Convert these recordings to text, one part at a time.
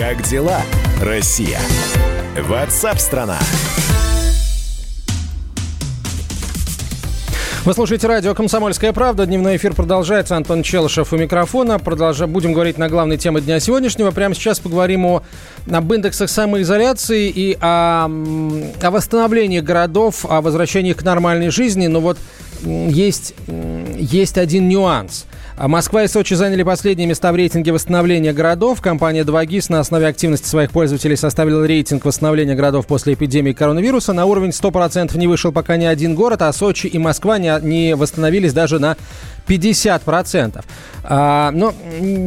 Как дела, Россия? Ватсап-страна! Вы слушаете радио «Комсомольская правда». Дневной эфир продолжается. Антон Челышев у микрофона. Продолжа... Будем говорить на главной теме дня сегодняшнего. Прямо сейчас поговорим о... об индексах самоизоляции и о... о восстановлении городов, о возвращении к нормальной жизни. Но вот есть, есть один нюанс – а Москва и Сочи заняли последние места в рейтинге восстановления городов. Компания 2GIS на основе активности своих пользователей составила рейтинг восстановления городов после эпидемии коронавируса. На уровень 100% не вышел пока ни один город, а Сочи и Москва не, не восстановились даже на 50%. А, но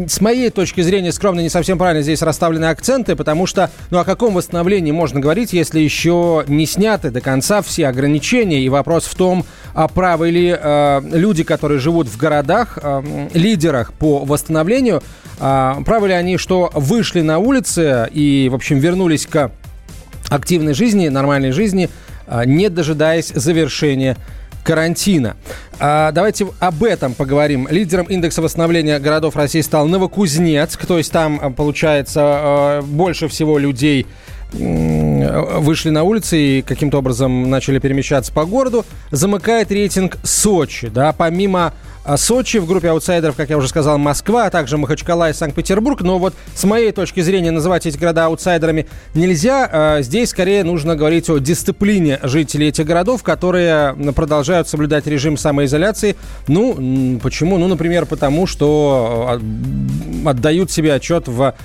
с моей точки зрения, скромно, не совсем правильно здесь расставлены акценты, потому что, ну, о каком восстановлении можно говорить, если еще не сняты до конца все ограничения, и вопрос в том, а правы ли э, люди, которые живут в городах, э, лидерах по восстановлению, э, правы ли они, что вышли на улицы и, в общем, вернулись к активной жизни, нормальной жизни, э, не дожидаясь завершения карантина. А, давайте об этом поговорим. Лидером индекса восстановления городов России стал Новокузнецк. То есть там, э, получается, э, больше всего людей вышли на улицы и каким-то образом начали перемещаться по городу. Замыкает рейтинг Сочи. Да, помимо Сочи, в группе аутсайдеров, как я уже сказал, Москва, а также Махачкала и Санкт-Петербург. Но вот с моей точки зрения называть эти города аутсайдерами нельзя. А здесь скорее нужно говорить о дисциплине жителей этих городов, которые продолжают соблюдать режим самоизоляции. Ну, почему? Ну, например, потому что а, отдают себе отчет в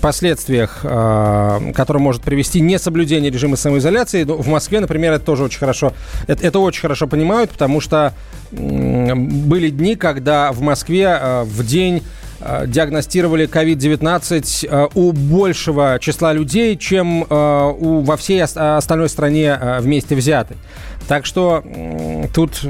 последствиях, которые может привести несоблюдение режима самоизоляции. Ну, в Москве, например, это тоже очень хорошо, это, это очень хорошо понимают, потому что были дни, когда в Москве э, в день э, диагностировали COVID-19 э, у большего числа людей, чем у, во всей остальной стране вместе взятой. Так что тут,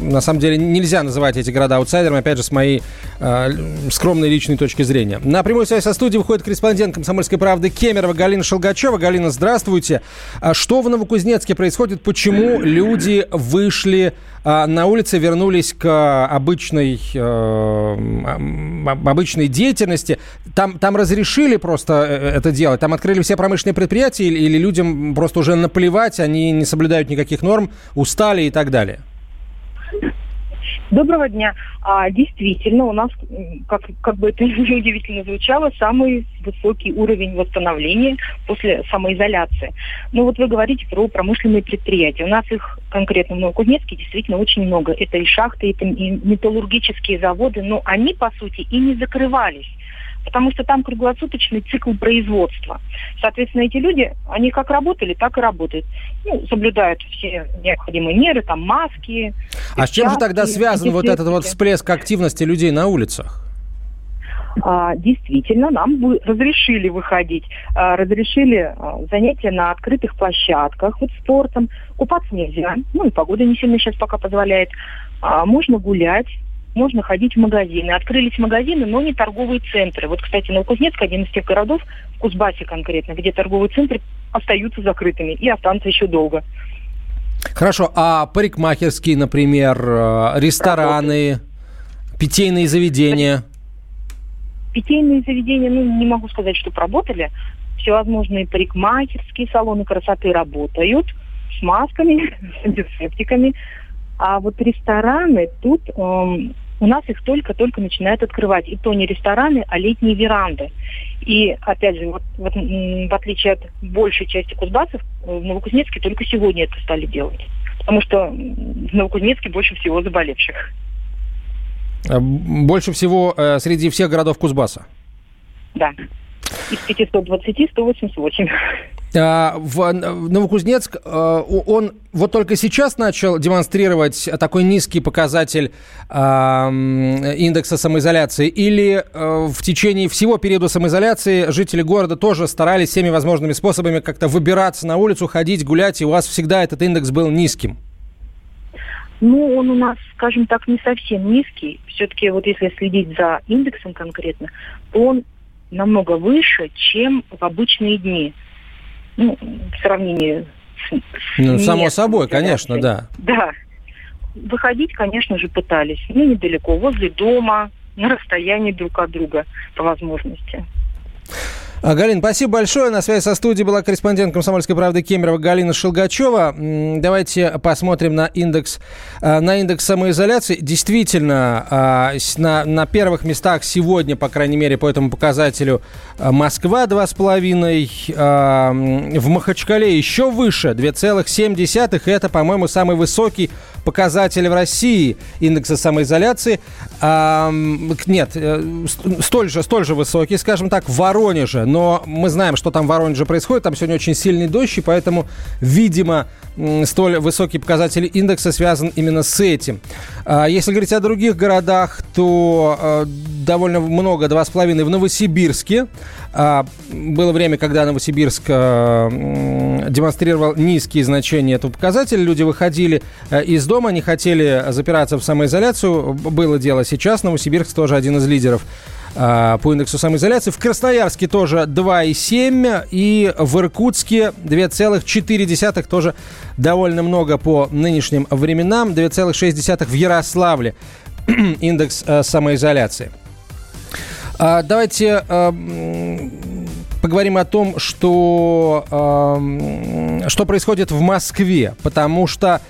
на самом деле, нельзя называть эти города аутсайдерами, опять же, с моей э, скромной личной точки зрения. На прямую связь со студией выходит корреспондент «Комсомольской правды» Кемерова Галина Шелгачева. Галина, здравствуйте. А что в Новокузнецке происходит? Почему люди вышли э, на улицы, вернулись к обычной, э, обычной деятельности? Там, там разрешили просто э, это делать? Там открыли все промышленные предприятия или, или людям просто уже наплевать, они не соблюдают никаких норм, устали и так далее? Доброго дня. А, действительно, у нас, как, как бы это удивительно звучало, самый высокий уровень восстановления после самоизоляции. Ну вот вы говорите про промышленные предприятия. У нас их конкретно в Новокузнецке действительно очень много. Это и шахты, это и металлургические заводы, но они, по сути, и не закрывались потому что там круглосуточный цикл производства. Соответственно, эти люди, они как работали, так и работают. Ну, соблюдают все необходимые меры, там маски. А с чем же тогда связан вот этот вот всплеск активности людей на улицах? А, действительно, нам бы разрешили выходить, а, разрешили а, занятия на открытых площадках, вот спортом. Купаться нельзя, ну и погода не сильно сейчас пока позволяет. А, можно гулять, можно ходить в магазины. Открылись магазины, но не торговые центры. Вот, кстати, Новокузнецк один из тех городов, в Кузбассе конкретно, где торговые центры остаются закрытыми и останутся еще долго. Хорошо, а парикмахерские, например, э, рестораны, Работают. питейные заведения? Питейные заведения, ну, не могу сказать, что работали. Всевозможные парикмахерские салоны красоты работают с масками, с антисептиками. А вот рестораны тут эм, у нас их только-только начинают открывать. И то не рестораны, а летние веранды. И, опять же, вот, вот, в отличие от большей части кузбассов, в Новокузнецке только сегодня это стали делать. Потому что в Новокузнецке больше всего заболевших. А больше всего э, среди всех городов Кузбасса? Да. Из 520 188. А, в Новокузнецк, а, он вот только сейчас начал демонстрировать такой низкий показатель а, индекса самоизоляции? Или в течение всего периода самоизоляции жители города тоже старались всеми возможными способами как-то выбираться на улицу, ходить, гулять, и у вас всегда этот индекс был низким? Ну, он у нас, скажем так, не совсем низкий. Все-таки вот если следить за индексом конкретно, он намного выше, чем в обычные дни ну, в сравнении с... Ну, само собой, конечно, да. Да. Выходить, конечно же, пытались. Ну, недалеко, возле дома, на расстоянии друг от друга по возможности. А, Галина, спасибо большое. На связи со студией была корреспондент «Комсомольской правды» Кемерово Галина Шелгачева. Давайте посмотрим на индекс, а, на индекс самоизоляции. Действительно, а, на, на первых местах сегодня, по крайней мере, по этому показателю Москва 2,5, в Махачкале еще выше 2,7. Это, по-моему, самый высокий показатель в России индекса самоизоляции. Нет, э, столь же, столь же высокий, скажем так, в Воронеже но мы знаем, что там в Воронеже происходит. Там сегодня очень сильный дождь, и поэтому, видимо, столь высокий показатель индекса связан именно с этим. А если говорить о других городах, то э, довольно много, 2,5 в Новосибирске. А, было время, когда Новосибирск демонстрировал низкие значения этого показателя. Люди выходили из дома, не хотели запираться в самоизоляцию. Было дело сейчас. Новосибирск тоже один из лидеров а, по индексу самоизоляции. В Красноярске тоже 2,7 и в Иркутске 2,4 тоже довольно много по нынешним временам. 2,6 в Ярославле индекс а, самоизоляции. А, давайте а, поговорим о том, что, а, что происходит в Москве, потому что а,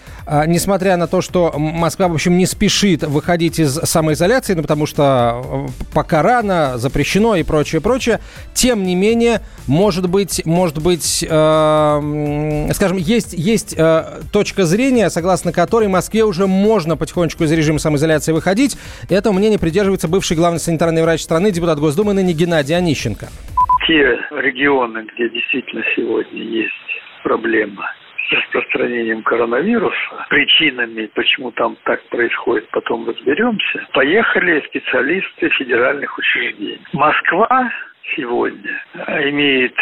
несмотря на то, что Москва, в общем, не спешит выходить из самоизоляции, ну, потому что э, пока рано, запрещено и прочее, прочее, тем не менее, может быть, может быть, э, скажем, есть, есть э, точка зрения, согласно которой Москве уже можно потихонечку из режима самоизоляции выходить. Этого мнения придерживается бывший главный санитарный врач страны, депутат Госдумы ныне Геннадий Онищенко. Те регионы, где действительно сегодня есть проблема распространением коронавируса, причинами, почему там так происходит, потом разберемся, поехали специалисты федеральных учреждений. Москва сегодня имеет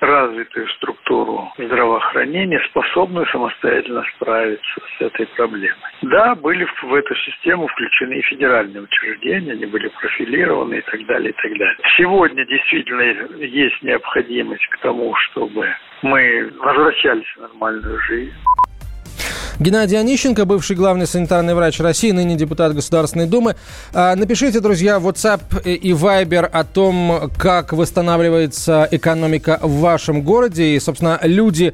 развитую структуру здравоохранения, способную самостоятельно справиться с этой проблемой. Да, были в эту систему включены и федеральные учреждения, они были профилированы и так далее, и так далее. Сегодня действительно есть необходимость к тому, чтобы мы возвращались в нормальную жизнь. Геннадий Онищенко, бывший главный санитарный врач России, ныне депутат Государственной Думы. А, напишите, друзья, в WhatsApp и Viber о том, как восстанавливается экономика в вашем городе. И, собственно, люди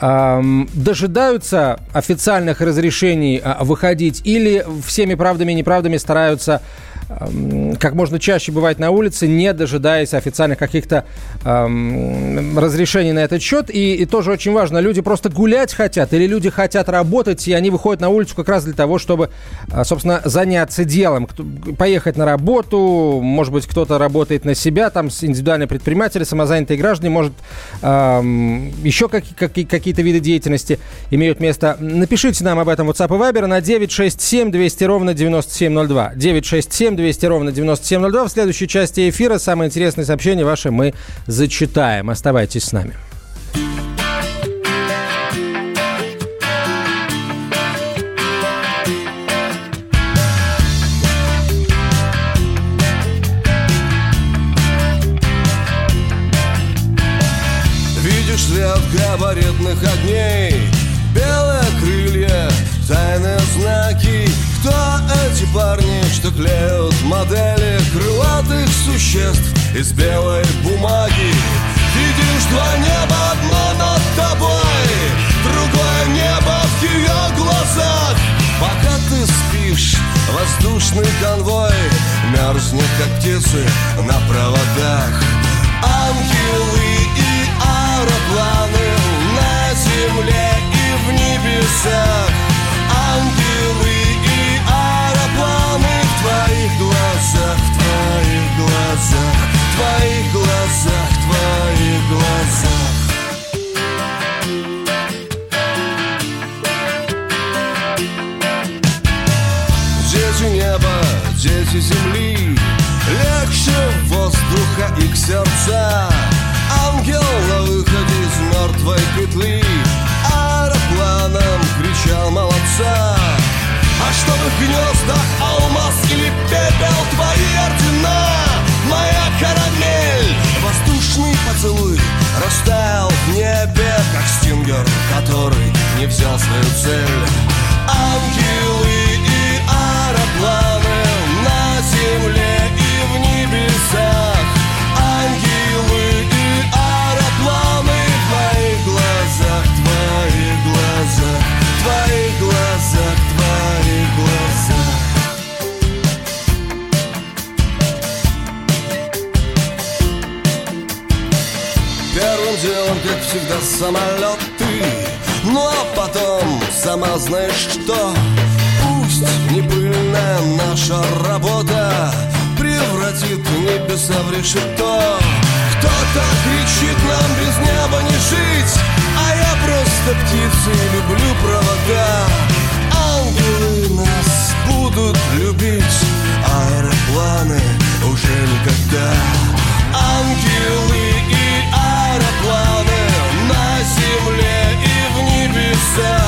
эм, дожидаются официальных разрешений а, выходить или всеми правдами и неправдами стараются как можно чаще бывать на улице, не дожидаясь официальных каких-то эм, разрешений на этот счет. И, и тоже очень важно, люди просто гулять хотят или люди хотят работать, и они выходят на улицу как раз для того, чтобы, а, собственно, заняться делом, поехать на работу, может быть, кто-то работает на себя, там индивидуальные предприниматели, самозанятые граждане, может, эм, еще как, как, какие-то виды деятельности имеют место. Напишите нам об этом WhatsApp и Viber на 967 200 ровно 9702. 967 200 ровно 9702. В следующей части эфира самые интересные сообщения ваши мы зачитаем. Оставайтесь с нами. Видишь свет габаритных огней Белые крылья, тайные знаки Кто эти парни, что клеют модели крылатых существ из белой бумаги? Видишь два неба, одно над тобой Другое небо в ее глазах. Пока ты спишь, воздушный конвой Мерзнет, как птицы на проводах. Ангелы и аэропланы на земле и в небесах. Ангелы сердца. Ангел на выходе из мертвой петли. Аэропланом кричал молодца. А что в гнездах алмаз или пепел Твои ордена, моя карамель Воздушный поцелуй растаял в небе Как стингер, который не взял свою цель. Ангелы самолеты Ну а потом, сама знаешь что? Пусть не пыльная наша работа Превратит небеса в решето. Кто-то кричит нам без неба не жить А я просто птица и люблю провода. Ангелы нас будут любить Аэропланы уже никогда. Ангелы небесах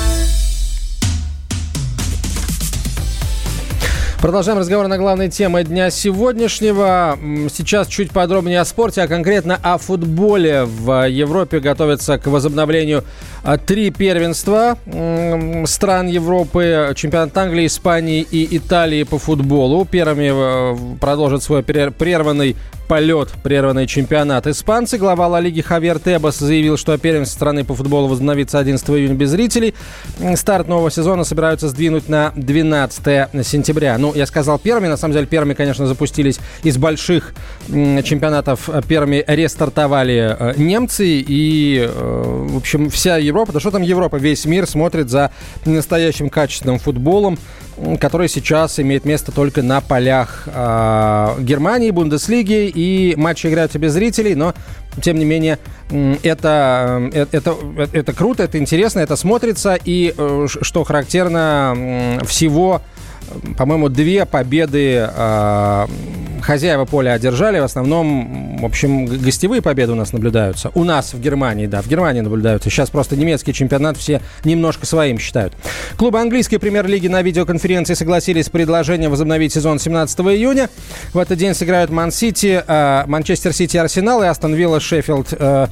Продолжаем разговор на главной теме дня сегодняшнего. Сейчас чуть подробнее о спорте, а конкретно о футболе. В Европе готовятся к возобновлению а, три первенства стран Европы. Чемпионат Англии, Испании и Италии по футболу. Первыми э, продолжат свой прерванный полет, прерванный чемпионат. Испанцы, глава Ла Лиги Хавьер Тебас заявил, что первенство страны по футболу возобновится 11 июня без зрителей. Старт нового сезона собираются сдвинуть на 12 сентября. Ну, я сказал первыми, на самом деле первыми, конечно, запустились из больших чемпионатов. Первыми рестартовали э, немцы и, э, в общем, вся Европа, да что там Европа, весь мир смотрит за настоящим качественным футболом, который сейчас имеет место только на полях э, Германии, Бундеслиги, и матчи играются без зрителей, но тем не менее, это, э, это, это, круто, это интересно, это смотрится. И э, что характерно, всего, э, по-моему, две победы э, хозяева поля одержали. В основном, в общем, гостевые победы у нас наблюдаются. У нас в Германии, да, в Германии наблюдаются. Сейчас просто немецкий чемпионат все немножко своим считают. Клубы английской премьер-лиги на видеоконференции согласились с предложением возобновить сезон 17 июня. В этот день сыграют Ман-Сити, э, Манчестер Сити, Арсенал и Астон Вилла, Шеффилд. э,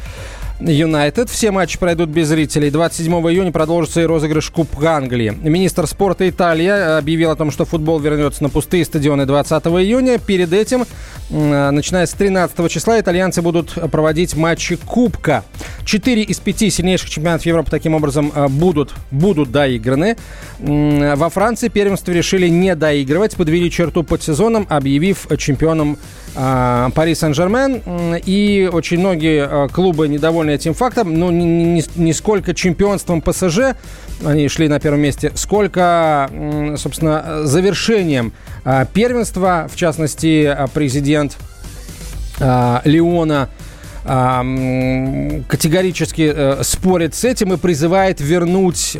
Юнайтед. Все матчи пройдут без зрителей. 27 июня продолжится и розыгрыш Кубка Англии. Министр спорта Италия объявил о том, что футбол вернется на пустые стадионы 20 июня. Перед этим, начиная с 13 числа, итальянцы будут проводить матчи Кубка. Четыре из пяти сильнейших чемпионатов Европы таким образом э, будут, будут доиграны. Во Франции первенство решили не доигрывать, подвели черту под сезоном, объявив чемпионом а, Пари Сен-Жермен. И очень многие э, клубы недовольны этим фактом. Ну, не, не- сколько чемпионством ПСЖ, они шли на первом месте, сколько, собственно, завершением а, первенства. В частности, а, президент Леона категорически э, спорит с этим и призывает вернуть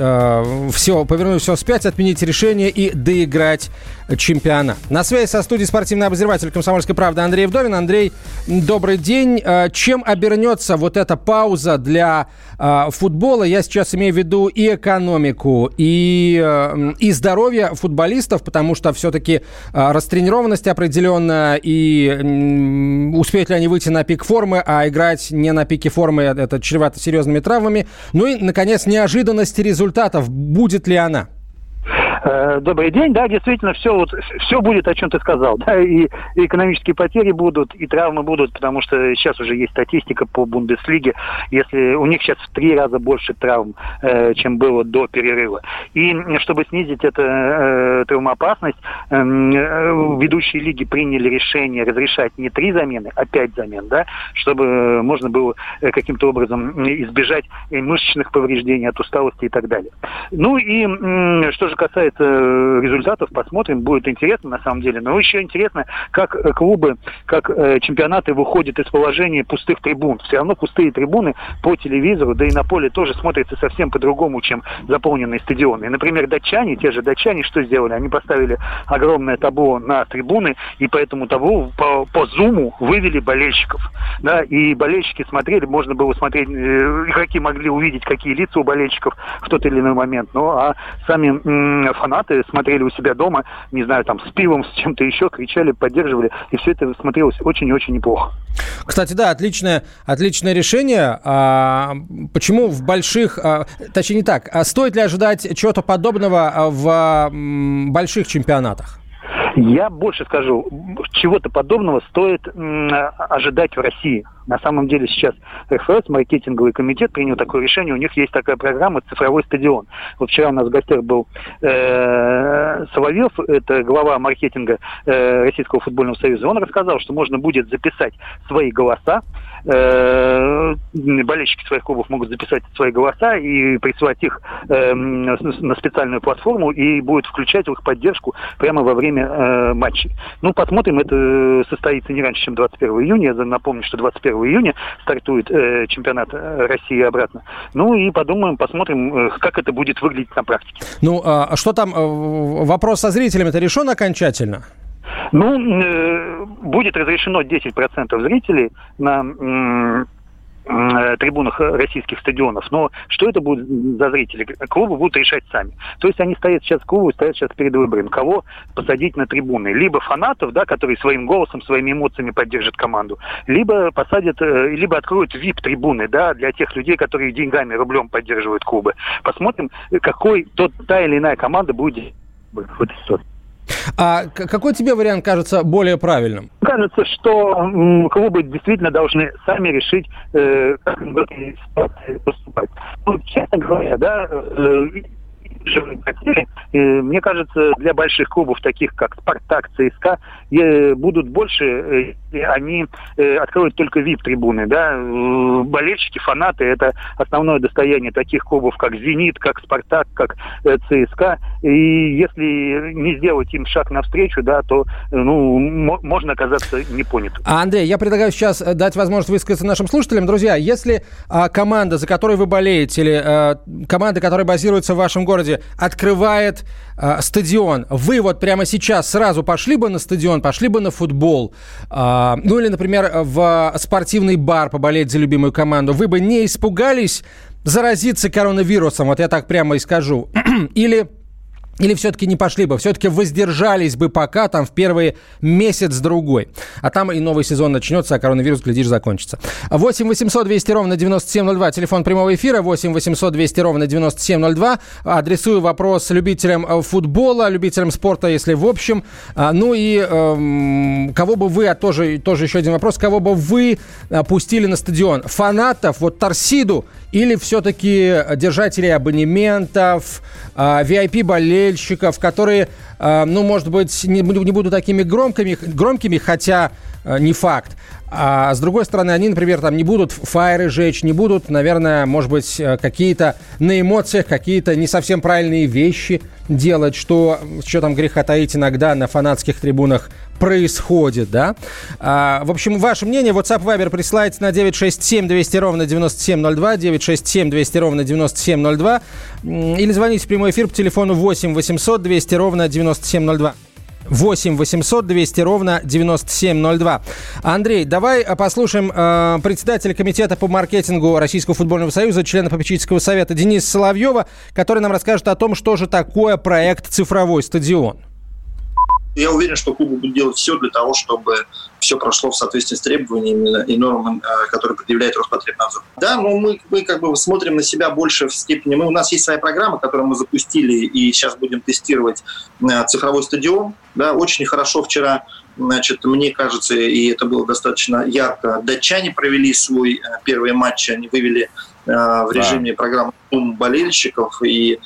все, повернуть все вспять, отменить решение и доиграть чемпионат. На связи со студией спортивный обозреватель «Комсомольской правды» Андрей Вдовин. Андрей, добрый день. Э, Чем обернется вот эта пауза для э, футбола? Я сейчас имею в виду и экономику, и, э, и здоровье футболистов, потому что все-таки растренированность определенная, и успеют ли они выйти на пик формы, а играть не на пике формы, э, это чревато серьезными травмами. Ну и, наконец, неожиданность результатов. Будет ли она? Э, Добрый день, да, действительно, все вот все будет, о чем ты сказал, да, и, и экономические потери будут, и травмы будут, потому что сейчас уже есть статистика по Бундеслиге, если у них сейчас в три раза больше травм, э, чем было до перерыва. И чтобы снизить эту э, травмоопасность, эм, э, ведущие лиги приняли решение разрешать не три замены, а пять замен, да, чтобы можно было каким-то образом избежать мышечных повреждений от усталости и так далее. Ну и что же касается касается результатов, посмотрим, будет интересно на самом деле. Но еще интересно, как клубы, как чемпионаты выходят из положения пустых трибун. Все равно пустые трибуны по телевизору, да и на поле тоже смотрятся совсем по-другому, чем заполненные стадионы. И, например, датчане, те же датчане, что сделали? Они поставили огромное табло на трибуны, и по этому таблу по, по зуму вывели болельщиков. Да, и болельщики смотрели, можно было смотреть, э, игроки могли увидеть, какие лица у болельщиков в тот или иной момент. Ну, а сами фанаты смотрели у себя дома, не знаю, там, с пивом, с чем-то еще, кричали, поддерживали, и все это смотрелось очень и очень неплохо. Кстати, да, отличное, отличное решение. А, почему в больших, а, точнее не так, а стоит ли ожидать чего-то подобного в м, больших чемпионатах? Я больше скажу, чего-то подобного стоит ожидать в России. На самом деле сейчас РФС, маркетинговый комитет, принял такое решение. У них есть такая программа «Цифровой стадион». Вот вчера у нас в гостях был э, Соловьев, это глава маркетинга э, Российского футбольного союза. Он рассказал, что можно будет записать свои голоса э, болельщики своих клубов могут записать свои голоса и присылать их э, на специальную платформу и будет включать в их поддержку прямо во время э, матчей. Ну, посмотрим, это состоится не раньше, чем 21 июня. Я напомню, что 21 июня стартует э, чемпионат э, России обратно. Ну и подумаем, посмотрим, э, как это будет выглядеть на практике. Ну, а, а что там, э, вопрос со зрителями, это решен окончательно? Ну, э, будет разрешено 10% зрителей на э, трибунах российских стадионов. Но что это будет за зрители? Клубы будут решать сами. То есть они стоят сейчас, клубы стоят сейчас перед выбором, кого посадить на трибуны. Либо фанатов, да, которые своим голосом, своими эмоциями поддержат команду, либо посадят, э, либо откроют VIP-трибуны, да, для тех людей, которые деньгами, рублем поддерживают клубы. Посмотрим, какой тот, та или иная команда будет в этой ситуации. А какой тебе вариант кажется более правильным? Кажется, что клубы действительно должны сами решить, э, как в этой ситуации поступать. Ну, честно говоря, да, э, потери. Мне кажется, для больших клубов, таких как «Спартак», «ЦСКА», будут больше, если они э, откроют только VIP-трибуны. Да? Болельщики, фанаты – это основное достояние таких клубов, как «Зенит», как «Спартак», как э, «ЦСКА». И если не сделать им шаг навстречу, да, то ну, можно оказаться непонятым. А, Андрей, я предлагаю сейчас э, дать возможность высказаться нашим слушателям. Друзья, если а, команда, за которой вы болеете, или а, команда, которая базируется в вашем городе, открывает а, стадион, вы вот прямо сейчас сразу пошли бы на стадион, пошли бы на футбол, а, ну или, например, в спортивный бар поболеть за любимую команду, вы бы не испугались заразиться коронавирусом, вот я так прямо и скажу, или или все-таки не пошли бы, все-таки воздержались бы пока там в первый месяц-другой. А там и новый сезон начнется, а коронавирус, глядишь, закончится. 8 800 200 ровно 9702, телефон прямого эфира, 8 800 200 ровно 9702. Адресую вопрос любителям э, футбола, любителям спорта, если в общем. А, ну и эм, кого бы вы, а тоже, тоже еще один вопрос, кого бы вы э, пустили на стадион? Фанатов, вот Торсиду или все-таки держателей абонементов, VIP-болельщиков, а, которые, а, ну, может быть, не, не будут такими громкими, громкими, хотя а, не факт. А с другой стороны, они, например, там не будут фаеры жечь, не будут, наверное, может быть, э, какие-то на эмоциях какие-то не совсем правильные вещи делать, что, что там греха таить иногда на фанатских трибунах происходит, да? А, в общем, ваше мнение, WhatsApp Viber присылайте на 967 200 ровно 9702, 967 200 ровно 9702, или звоните в прямой эфир по телефону 8 800 200 ровно 9702. 8 800 200 ровно 9702. Андрей, давай э, послушаем э, председателя комитета по маркетингу Российского футбольного союза, члена попечительского совета Дениса Соловьева, который нам расскажет о том, что же такое проект «Цифровой стадион». Я уверен, что клубы будут делать все для того, чтобы все прошло в соответствии с требованиями и нормами, э, которые предъявляет Роспотребнадзор. Да, но мы, мы как бы смотрим на себя больше в степени... Мы, у нас есть своя программа, которую мы запустили, и сейчас будем тестировать э, цифровой стадион. Да, очень хорошо вчера Значит, мне кажется, и это было достаточно ярко, датчане провели свой э, первый матч, они вывели в режиме да. программы болельщиков, и,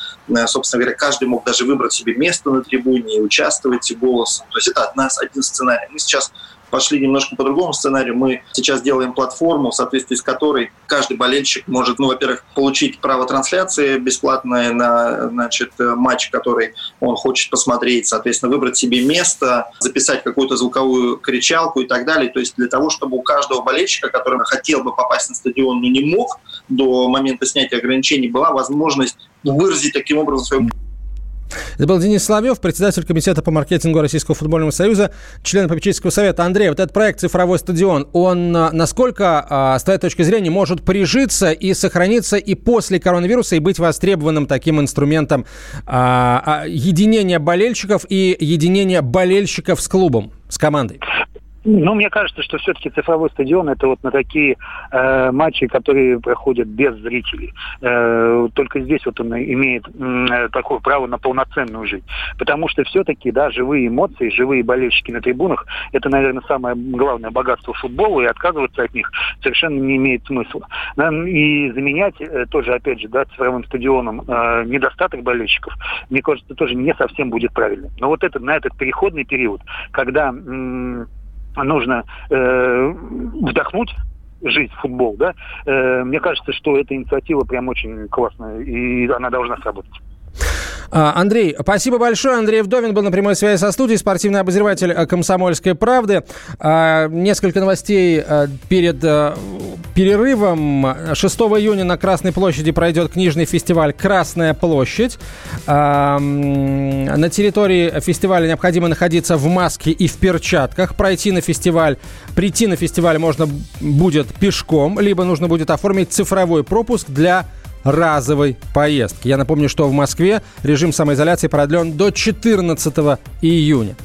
собственно говоря, каждый мог даже выбрать себе место на трибуне и участвовать голосом. То есть это одна, один сценарий. Мы сейчас пошли немножко по другому сценарию. Мы сейчас делаем платформу, в соответствии с которой каждый болельщик может, ну, во-первых, получить право трансляции бесплатное на значит, матч, который он хочет посмотреть, соответственно, выбрать себе место, записать какую-то звуковую кричалку и так далее. То есть для того, чтобы у каждого болельщика, который хотел бы попасть на стадион, но не мог до момента снятия ограничений, была возможность выразить таким образом свою это был Денис Соловьев, председатель комитета по маркетингу Российского футбольного союза, член попечительского совета. Андрей, вот этот проект «Цифровой стадион», он а, насколько, а, с твоей точки зрения, может прижиться и сохраниться и после коронавируса, и быть востребованным таким инструментом а, единения болельщиков и единения болельщиков с клубом, с командой? Ну, мне кажется, что все-таки цифровой стадион это вот на такие э, матчи, которые проходят без зрителей. Э, только здесь вот он имеет э, такое право на полноценную жизнь. Потому что все-таки, да, живые эмоции, живые болельщики на трибунах, это, наверное, самое главное богатство футбола, и отказываться от них совершенно не имеет смысла. И заменять э, тоже, опять же, да, цифровым стадионом э, недостаток болельщиков, мне кажется, тоже не совсем будет правильно. Но вот это, на этот переходный период, когда м- нужно э, вдохнуть жить в футбол, да, э, мне кажется, что эта инициатива прям очень классная, и она должна сработать. А, Андрей, спасибо большое. Андрей Вдовин был на прямой связи со студией, спортивный обозреватель э, «Комсомольской правды». А, несколько новостей э, перед э, перерывом. 6 июня на Красной площади пройдет книжный фестиваль «Красная площадь». А, на территории фестиваля необходимо находиться в маске и в перчатках. Пройти на фестиваль, прийти на фестиваль можно будет пешком, либо нужно будет оформить цифровой пропуск для разовой поездки. Я напомню, что в Москве режим самоизоляции продлен до 14 июня.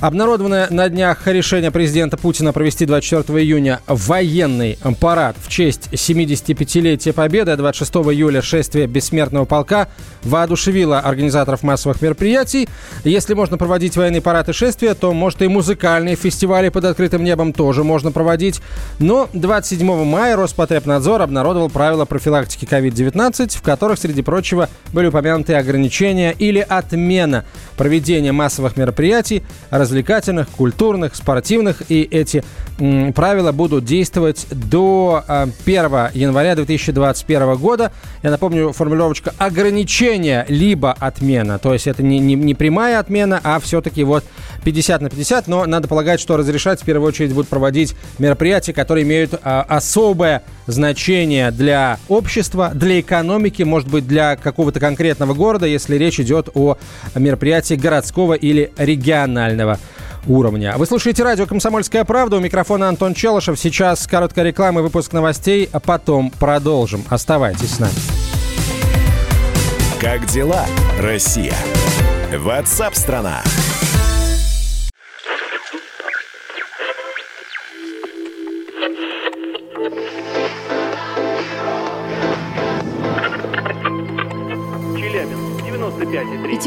Обнародованное на днях решение президента Путина провести 24 июня военный парад в честь 75-летия Победы, а 26 июля шествие Бессмертного полка воодушевило организаторов массовых мероприятий. Если можно проводить военный парад и шествия, то, может, и музыкальные фестивали под открытым небом тоже можно проводить. Но 27 мая Роспотребнадзор обнародовал правила профилактики COVID-19 в которых, среди прочего, были упомянуты ограничения или отмена проведения массовых мероприятий, развлекательных, культурных, спортивных. И эти м, правила будут действовать до э, 1 января 2021 года. Я напомню, формулировочка ограничения либо отмена. То есть это не, не, не прямая отмена, а все-таки вот 50 на 50. Но надо полагать, что разрешать в первую очередь будут проводить мероприятия, которые имеют а, особое значение для общества, для экономики, может быть, для какого-то конкретного города, если речь идет о мероприятии городского или регионального уровня. Вы слушаете радио «Комсомольская правда». У микрофона Антон Челышев. Сейчас короткая реклама и выпуск новостей, а потом продолжим. Оставайтесь с нами. Как дела, Россия? Ватсап-страна! Челябинск,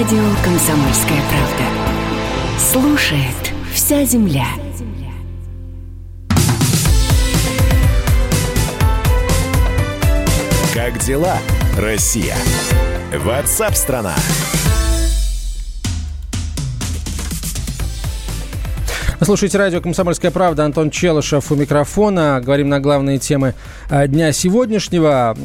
Радио «Комсомольская правда». Слушает вся земля. Как дела, Россия? Ватсап-страна! Вы слушаете радио «Комсомольская правда». Антон Челышев у микрофона. Говорим на главные темы э, дня сегодняшнего.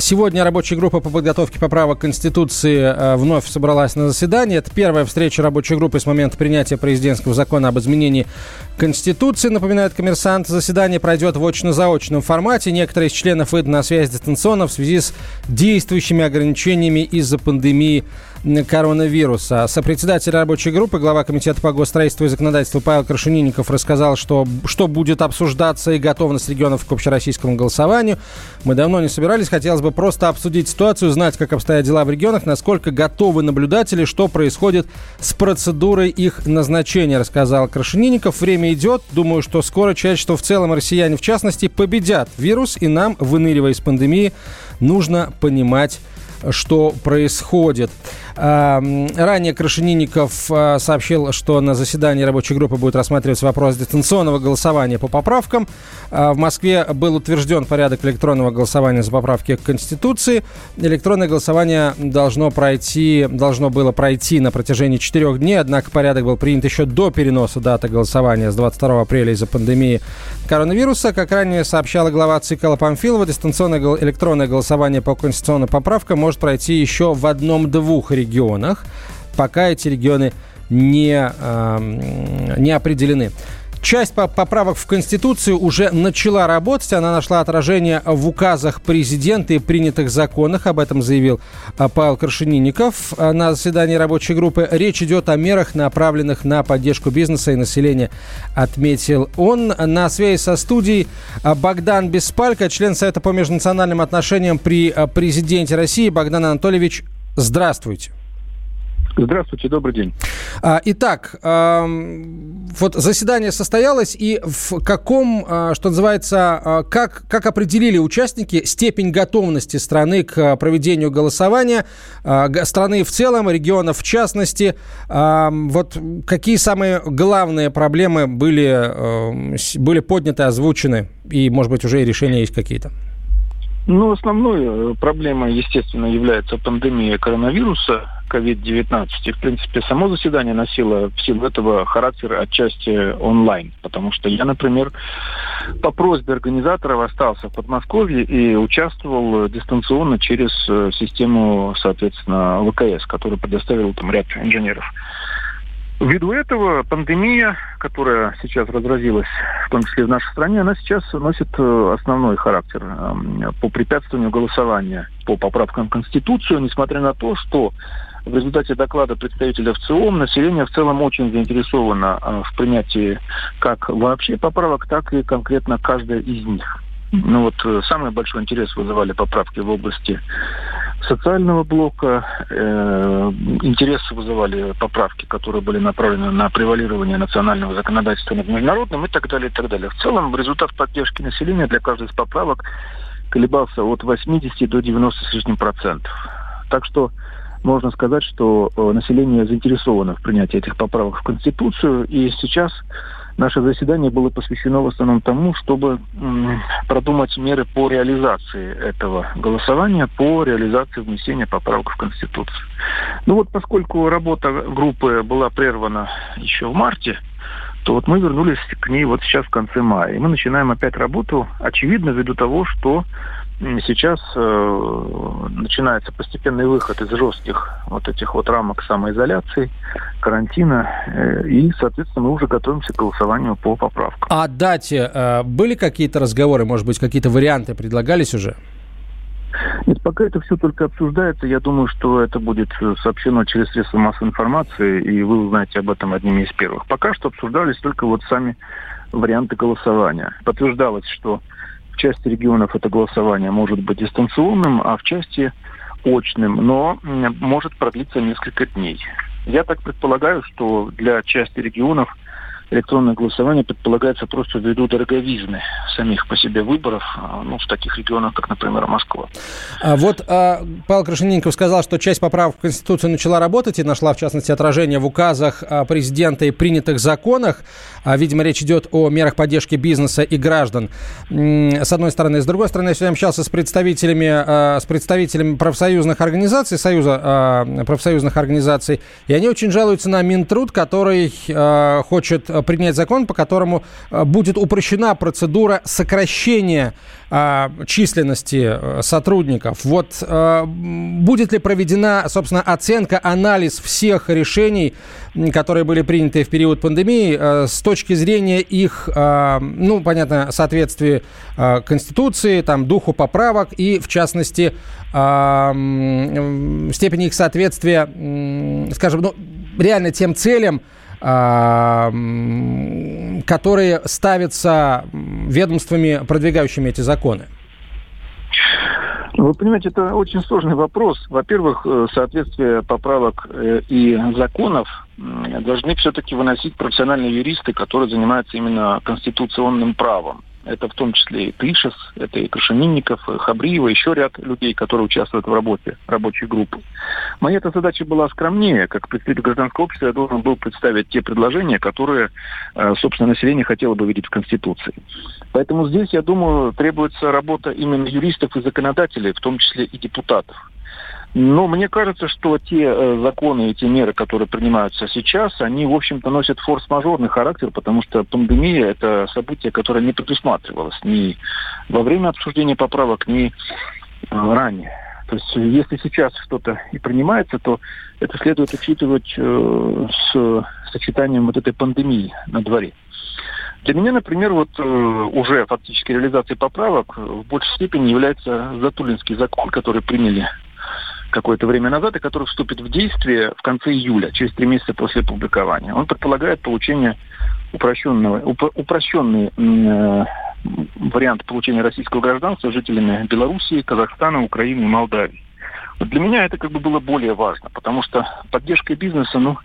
Сегодня рабочая группа по подготовке поправок Конституции э, вновь собралась на заседание. Это первая встреча рабочей группы с момента принятия президентского закона об изменении Конституции, напоминает коммерсант. Заседание пройдет в очно-заочном формате. Некоторые из членов выйдут на связь дистанционно в связи с действующими ограничениями из-за пандемии коронавируса. Сопредседатель рабочей группы, глава Комитета по госстроительству и законодательству Павел Крашенинников рассказал, что, что будет обсуждаться и готовность регионов к общероссийскому голосованию. Мы давно не собирались, хотелось бы просто обсудить ситуацию, знать, как обстоят дела в регионах, насколько готовы наблюдатели, что происходит с процедурой их назначения, рассказал Крашенинников. Время идет, думаю, что скоро человечество в целом, россияне в частности, победят вирус, и нам, выныривая из пандемии, нужно понимать, что происходит. А, ранее Крашенинников а, сообщил, что на заседании рабочей группы будет рассматриваться вопрос дистанционного голосования по поправкам. А, в Москве был утвержден порядок электронного голосования за поправки к Конституции. Электронное голосование должно пройти, должно было пройти на протяжении четырех дней, однако порядок был принят еще до переноса даты голосования с 22 апреля из-за пандемии коронавируса. Как ранее сообщала глава ЦИК Памфилова, дистанционное электронное голосование по конституционным поправкам может пройти еще в одном-двух регионах регионах, пока эти регионы не, э, не определены. Часть поправок в Конституцию уже начала работать. Она нашла отражение в указах президента и принятых законах. Об этом заявил а, Павел Крашенинников а, на заседании рабочей группы. Речь идет о мерах, направленных на поддержку бизнеса и населения, отметил он. На связи со студией а, Богдан Беспалько, член Совета по межнациональным отношениям при президенте России. Богдан Анатольевич, здравствуйте. Здравствуйте, добрый день. А, итак, вот заседание состоялось, и в каком, а, что называется, а, как, как определили участники степень готовности страны к проведению голосования, страны в целом, регионов в частности, вот какие самые главные проблемы были, были подняты, озвучены, и, может быть, уже и решения есть какие-то? Ну, основной э, проблемой, естественно, является пандемия коронавируса, COVID-19. И, в принципе, само заседание носило в силу этого характер отчасти онлайн. Потому что я, например, по просьбе организаторов остался в Подмосковье и участвовал дистанционно через э, систему, соответственно, ВКС, которую предоставил там ряд инженеров. Ввиду этого пандемия, которая сейчас разразилась, в том числе в нашей стране, она сейчас носит э, основной характер эм, по препятствованию голосования по поправкам в Конституцию, несмотря на то, что в результате доклада представителя ВЦИОМ население в целом очень заинтересовано э, в принятии как вообще поправок, так и конкретно каждой из них. Ну вот э, самый большой интерес вызывали поправки в области социального блока. Э, интерес вызывали поправки, которые были направлены на превалирование национального законодательства над международным и так далее, и так далее. В целом результат поддержки населения для каждой из поправок колебался от 80 до 90 с лишним процентов. Так что можно сказать, что э, население заинтересовано в принятии этих поправок в Конституцию, и сейчас Наше заседание было посвящено в основном тому, чтобы продумать меры по реализации этого голосования, по реализации внесения поправок в Конституцию. Ну вот поскольку работа группы была прервана еще в марте, то вот мы вернулись к ней вот сейчас в конце мая. И мы начинаем опять работу, очевидно, ввиду того, что сейчас э, начинается постепенный выход из жестких вот этих вот рамок самоизоляции, карантина, э, и, соответственно, мы уже готовимся к голосованию по поправкам. А дате э, были какие-то разговоры, может быть, какие-то варианты предлагались уже? Нет, пока это все только обсуждается. Я думаю, что это будет э, сообщено через средства массовой информации, и вы узнаете об этом одними из первых. Пока что обсуждались только вот сами варианты голосования. Подтверждалось, что в части регионов это голосование может быть дистанционным, а в части очным, но может продлиться несколько дней. Я так предполагаю, что для части регионов электронное голосование предполагается просто ввиду дороговизны самих по себе выборов, а, ну, в таких регионах, как, например, Москва. А вот а, Павел Крашенинников сказал, что часть поправок в Конституцию начала работать и нашла, в частности, отражение в указах а, президента и принятых законах. А, видимо, речь идет о мерах поддержки бизнеса и граждан, с одной стороны. С другой стороны, я сегодня общался с представителями, а, с представителями профсоюзных организаций, Союза профсоюзных организаций, и они очень жалуются на Минтруд, который хочет принять закон, по которому э, будет упрощена процедура сокращения а, численности э, сотрудников. Вот будет ли проведена, собственно, оценка, анализ всех решений, которые были приняты в период пандемии, с точки зрения их, ну, понятно, соответствия Конституции, там, духу поправок и, в частности, степени их соответствия, скажем, ну, реально тем целям, которые ставятся ведомствами, продвигающими эти законы? Вы понимаете, это очень сложный вопрос. Во-первых, э, соответствие поправок э, и законов должны все-таки выносить профессиональные юристы, которые занимаются именно конституционным правом. Это в том числе и Тышес, это и Крашенинников, и Хабриева, еще ряд людей, которые участвуют в работе рабочей группы. Моя эта задача была скромнее. Как представитель гражданского общества я должен был представить те предложения, которые, э, собственно, население хотело бы видеть в Конституции. Поэтому здесь, я думаю, требуется работа именно юристов и законодателей, в том числе и депутатов. Но мне кажется, что те э, законы и те меры, которые принимаются сейчас, они, в общем-то, носят форс-мажорный характер, потому что пандемия – это событие, которое не предусматривалось ни во время обсуждения поправок, ни э, ранее. То есть если сейчас что-то и принимается, то это следует учитывать э, с сочетанием вот этой пандемии на дворе. Для меня, например, вот э, уже фактически реализацией поправок в большей степени является Затулинский закон, который приняли какое-то время назад и который вступит в действие в конце июля, через три месяца после публикования. Он предполагает получение упрощенного, уп- упрощенный э, вариант получения российского гражданства жителями Белоруссии, Казахстана, Украины и Молдавии. Вот для меня это как бы было более важно, потому что поддержкой бизнеса, ну,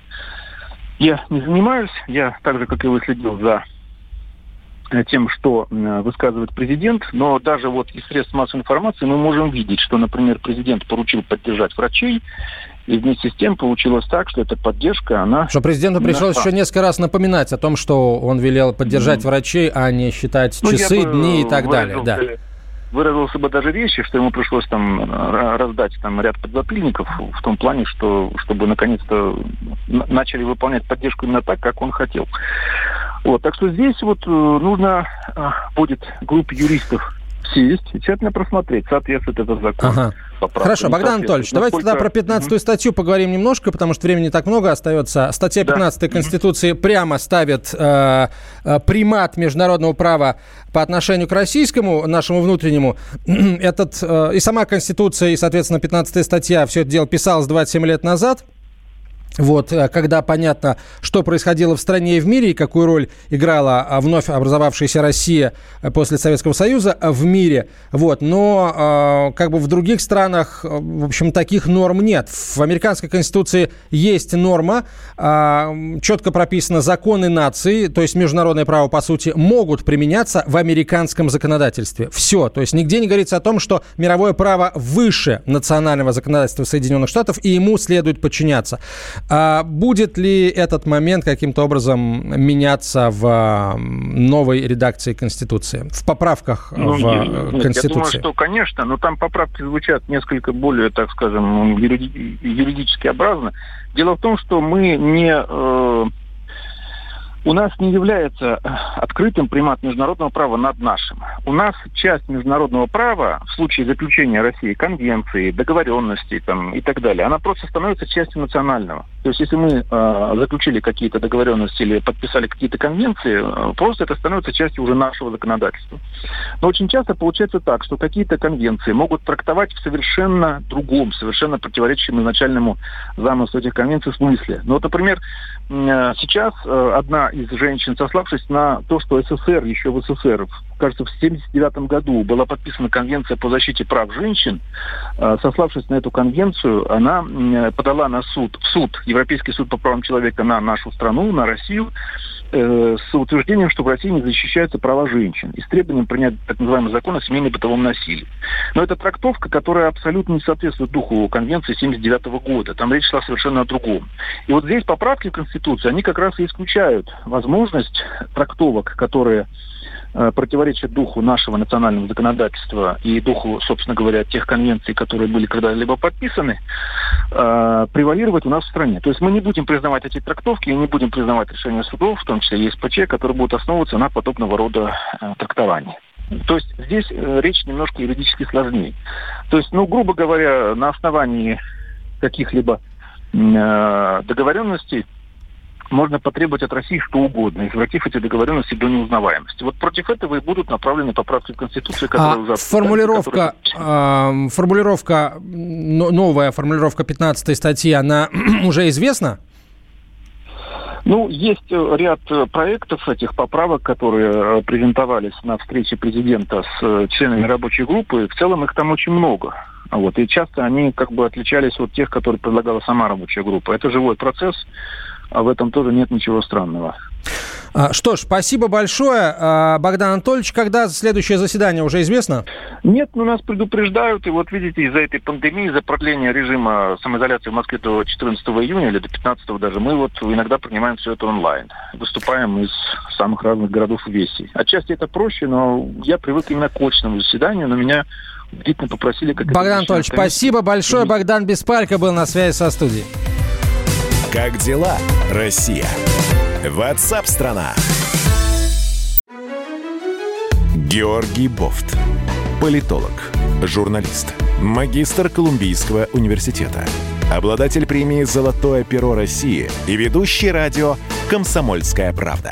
я не занимаюсь, я так же, как и вы, следил за тем, что э, высказывает президент, но даже вот из средств массовой информации мы можем видеть, что, например, президент поручил поддержать врачей, и вместе с тем получилось так, что эта поддержка, она... Что президенту пришлось еще несколько раз напоминать о том, что он велел поддержать mm-hmm. врачей, а не считать ну, часы, дни и так далее. Да выразился бы даже вещи, что ему пришлось там э, раздать там ряд подзаклинников в том плане, что чтобы наконец-то начали выполнять поддержку именно так, как он хотел. Вот, так что здесь вот э, нужно э, будет группе юристов сесть и тщательно просмотреть, соответствует это закону. Ага. Хорошо, Богдан Анатольевич, давайте тогда про 15-ю статью поговорим немножко, потому что времени так много остается. Статья 15 да. Конституции прямо ставит э, э, примат международного права по отношению к российскому, нашему внутреннему. Этот, э, и сама Конституция, и, соответственно, 15 статья, все это дело писалось 27 лет назад. Вот, э, когда понятно, что происходило в стране и в мире, и какую роль играла а, вновь образовавшаяся Россия э, после Советского Союза э, в мире. Вот, но как бы в других странах, в общем, таких норм нет. В американской конституции есть норма, а, четко прописано законы нации, то есть международное право, по сути, могут применяться в американском законодательстве. Все. То есть нигде не говорится о том, что мировое право выше национального законодательства Соединенных Штатов, и ему следует подчиняться. А будет ли этот момент каким-то образом меняться в новой редакции Конституции, в поправках ну, в нет, Конституции? Я думаю, что, конечно, но там поправки звучат несколько более, так скажем, юриди- юридически образно. Дело в том, что мы не э, у нас не является э, открытым примат международного права над нашим. У нас часть международного права в случае заключения России конвенции, договоренностей там, и так далее, она просто становится частью национального. То есть если мы э, заключили какие-то договоренности или подписали какие-то конвенции, э, просто это становится частью уже нашего законодательства. Но очень часто получается так, что какие-то конвенции могут трактовать в совершенно другом, совершенно противоречащем изначальному замыслу этих конвенций смысле. Ну вот, например, э, сейчас э, одна из женщин, сославшись на то, что СССР, еще в СССР, кажется, в 1979 году была подписана конвенция по защите прав женщин, э, сославшись на эту конвенцию, она подала на суд, в суд, Европейский суд по правам человека на нашу страну, на Россию, э, с утверждением, что в России не защищаются права женщин и с требованием принять так называемый закон о семейном бытовом насилии. Но это трактовка, которая абсолютно не соответствует духу Конвенции 1979 года. Там речь шла совершенно о другом. И вот здесь поправки в Конституции, они как раз и исключают возможность трактовок, которые э, противоречат духу нашего национального законодательства и духу, собственно говоря, тех конвенций, которые были когда-либо подписаны, э, превалировать у нас в стране. То есть мы не будем признавать эти трактовки и не будем признавать решения судов, в том числе ЕСПЧ, которые будут основываться на подобного рода э, трактовании. То есть здесь э, речь немножко юридически сложнее. То есть, ну, грубо говоря, на основании каких-либо э, договоренностей можно потребовать от России что угодно, извратив эти договоренности до неузнаваемости. Вот против этого и будут направлены поправки в Конституцию, которые а уже... Формулировка, которые... э, формулировка, новая формулировка 15 статьи, она уже известна? Ну, есть э, ряд э, проектов этих поправок, которые э, презентовались на встрече президента с членами рабочей группы. В целом их там очень много. Вот. И часто они как бы отличались от тех, которые предлагала сама рабочая группа. Это живой процесс, а в этом тоже нет ничего странного. А, что ж, спасибо большое. А, Богдан Анатольевич, когда следующее заседание уже известно? Нет, ну нас предупреждают. И вот видите, из-за этой пандемии, из-за продления режима самоизоляции в Москве до 14 июня или до 15 даже, мы вот иногда принимаем все это онлайн. Выступаем из самых разных городов и весей. Отчасти это проще, но я привык именно к очному заседанию, но меня действительно попросили... Как Богдан Анатольевич, спасибо большое. Богдан Беспалько был на связи со студией. Как дела, Россия? Ватсап-страна! Георгий Бофт. Политолог, журналист, магистр Колумбийского университета, обладатель премии «Золотое перо России» и ведущий радио «Комсомольская правда».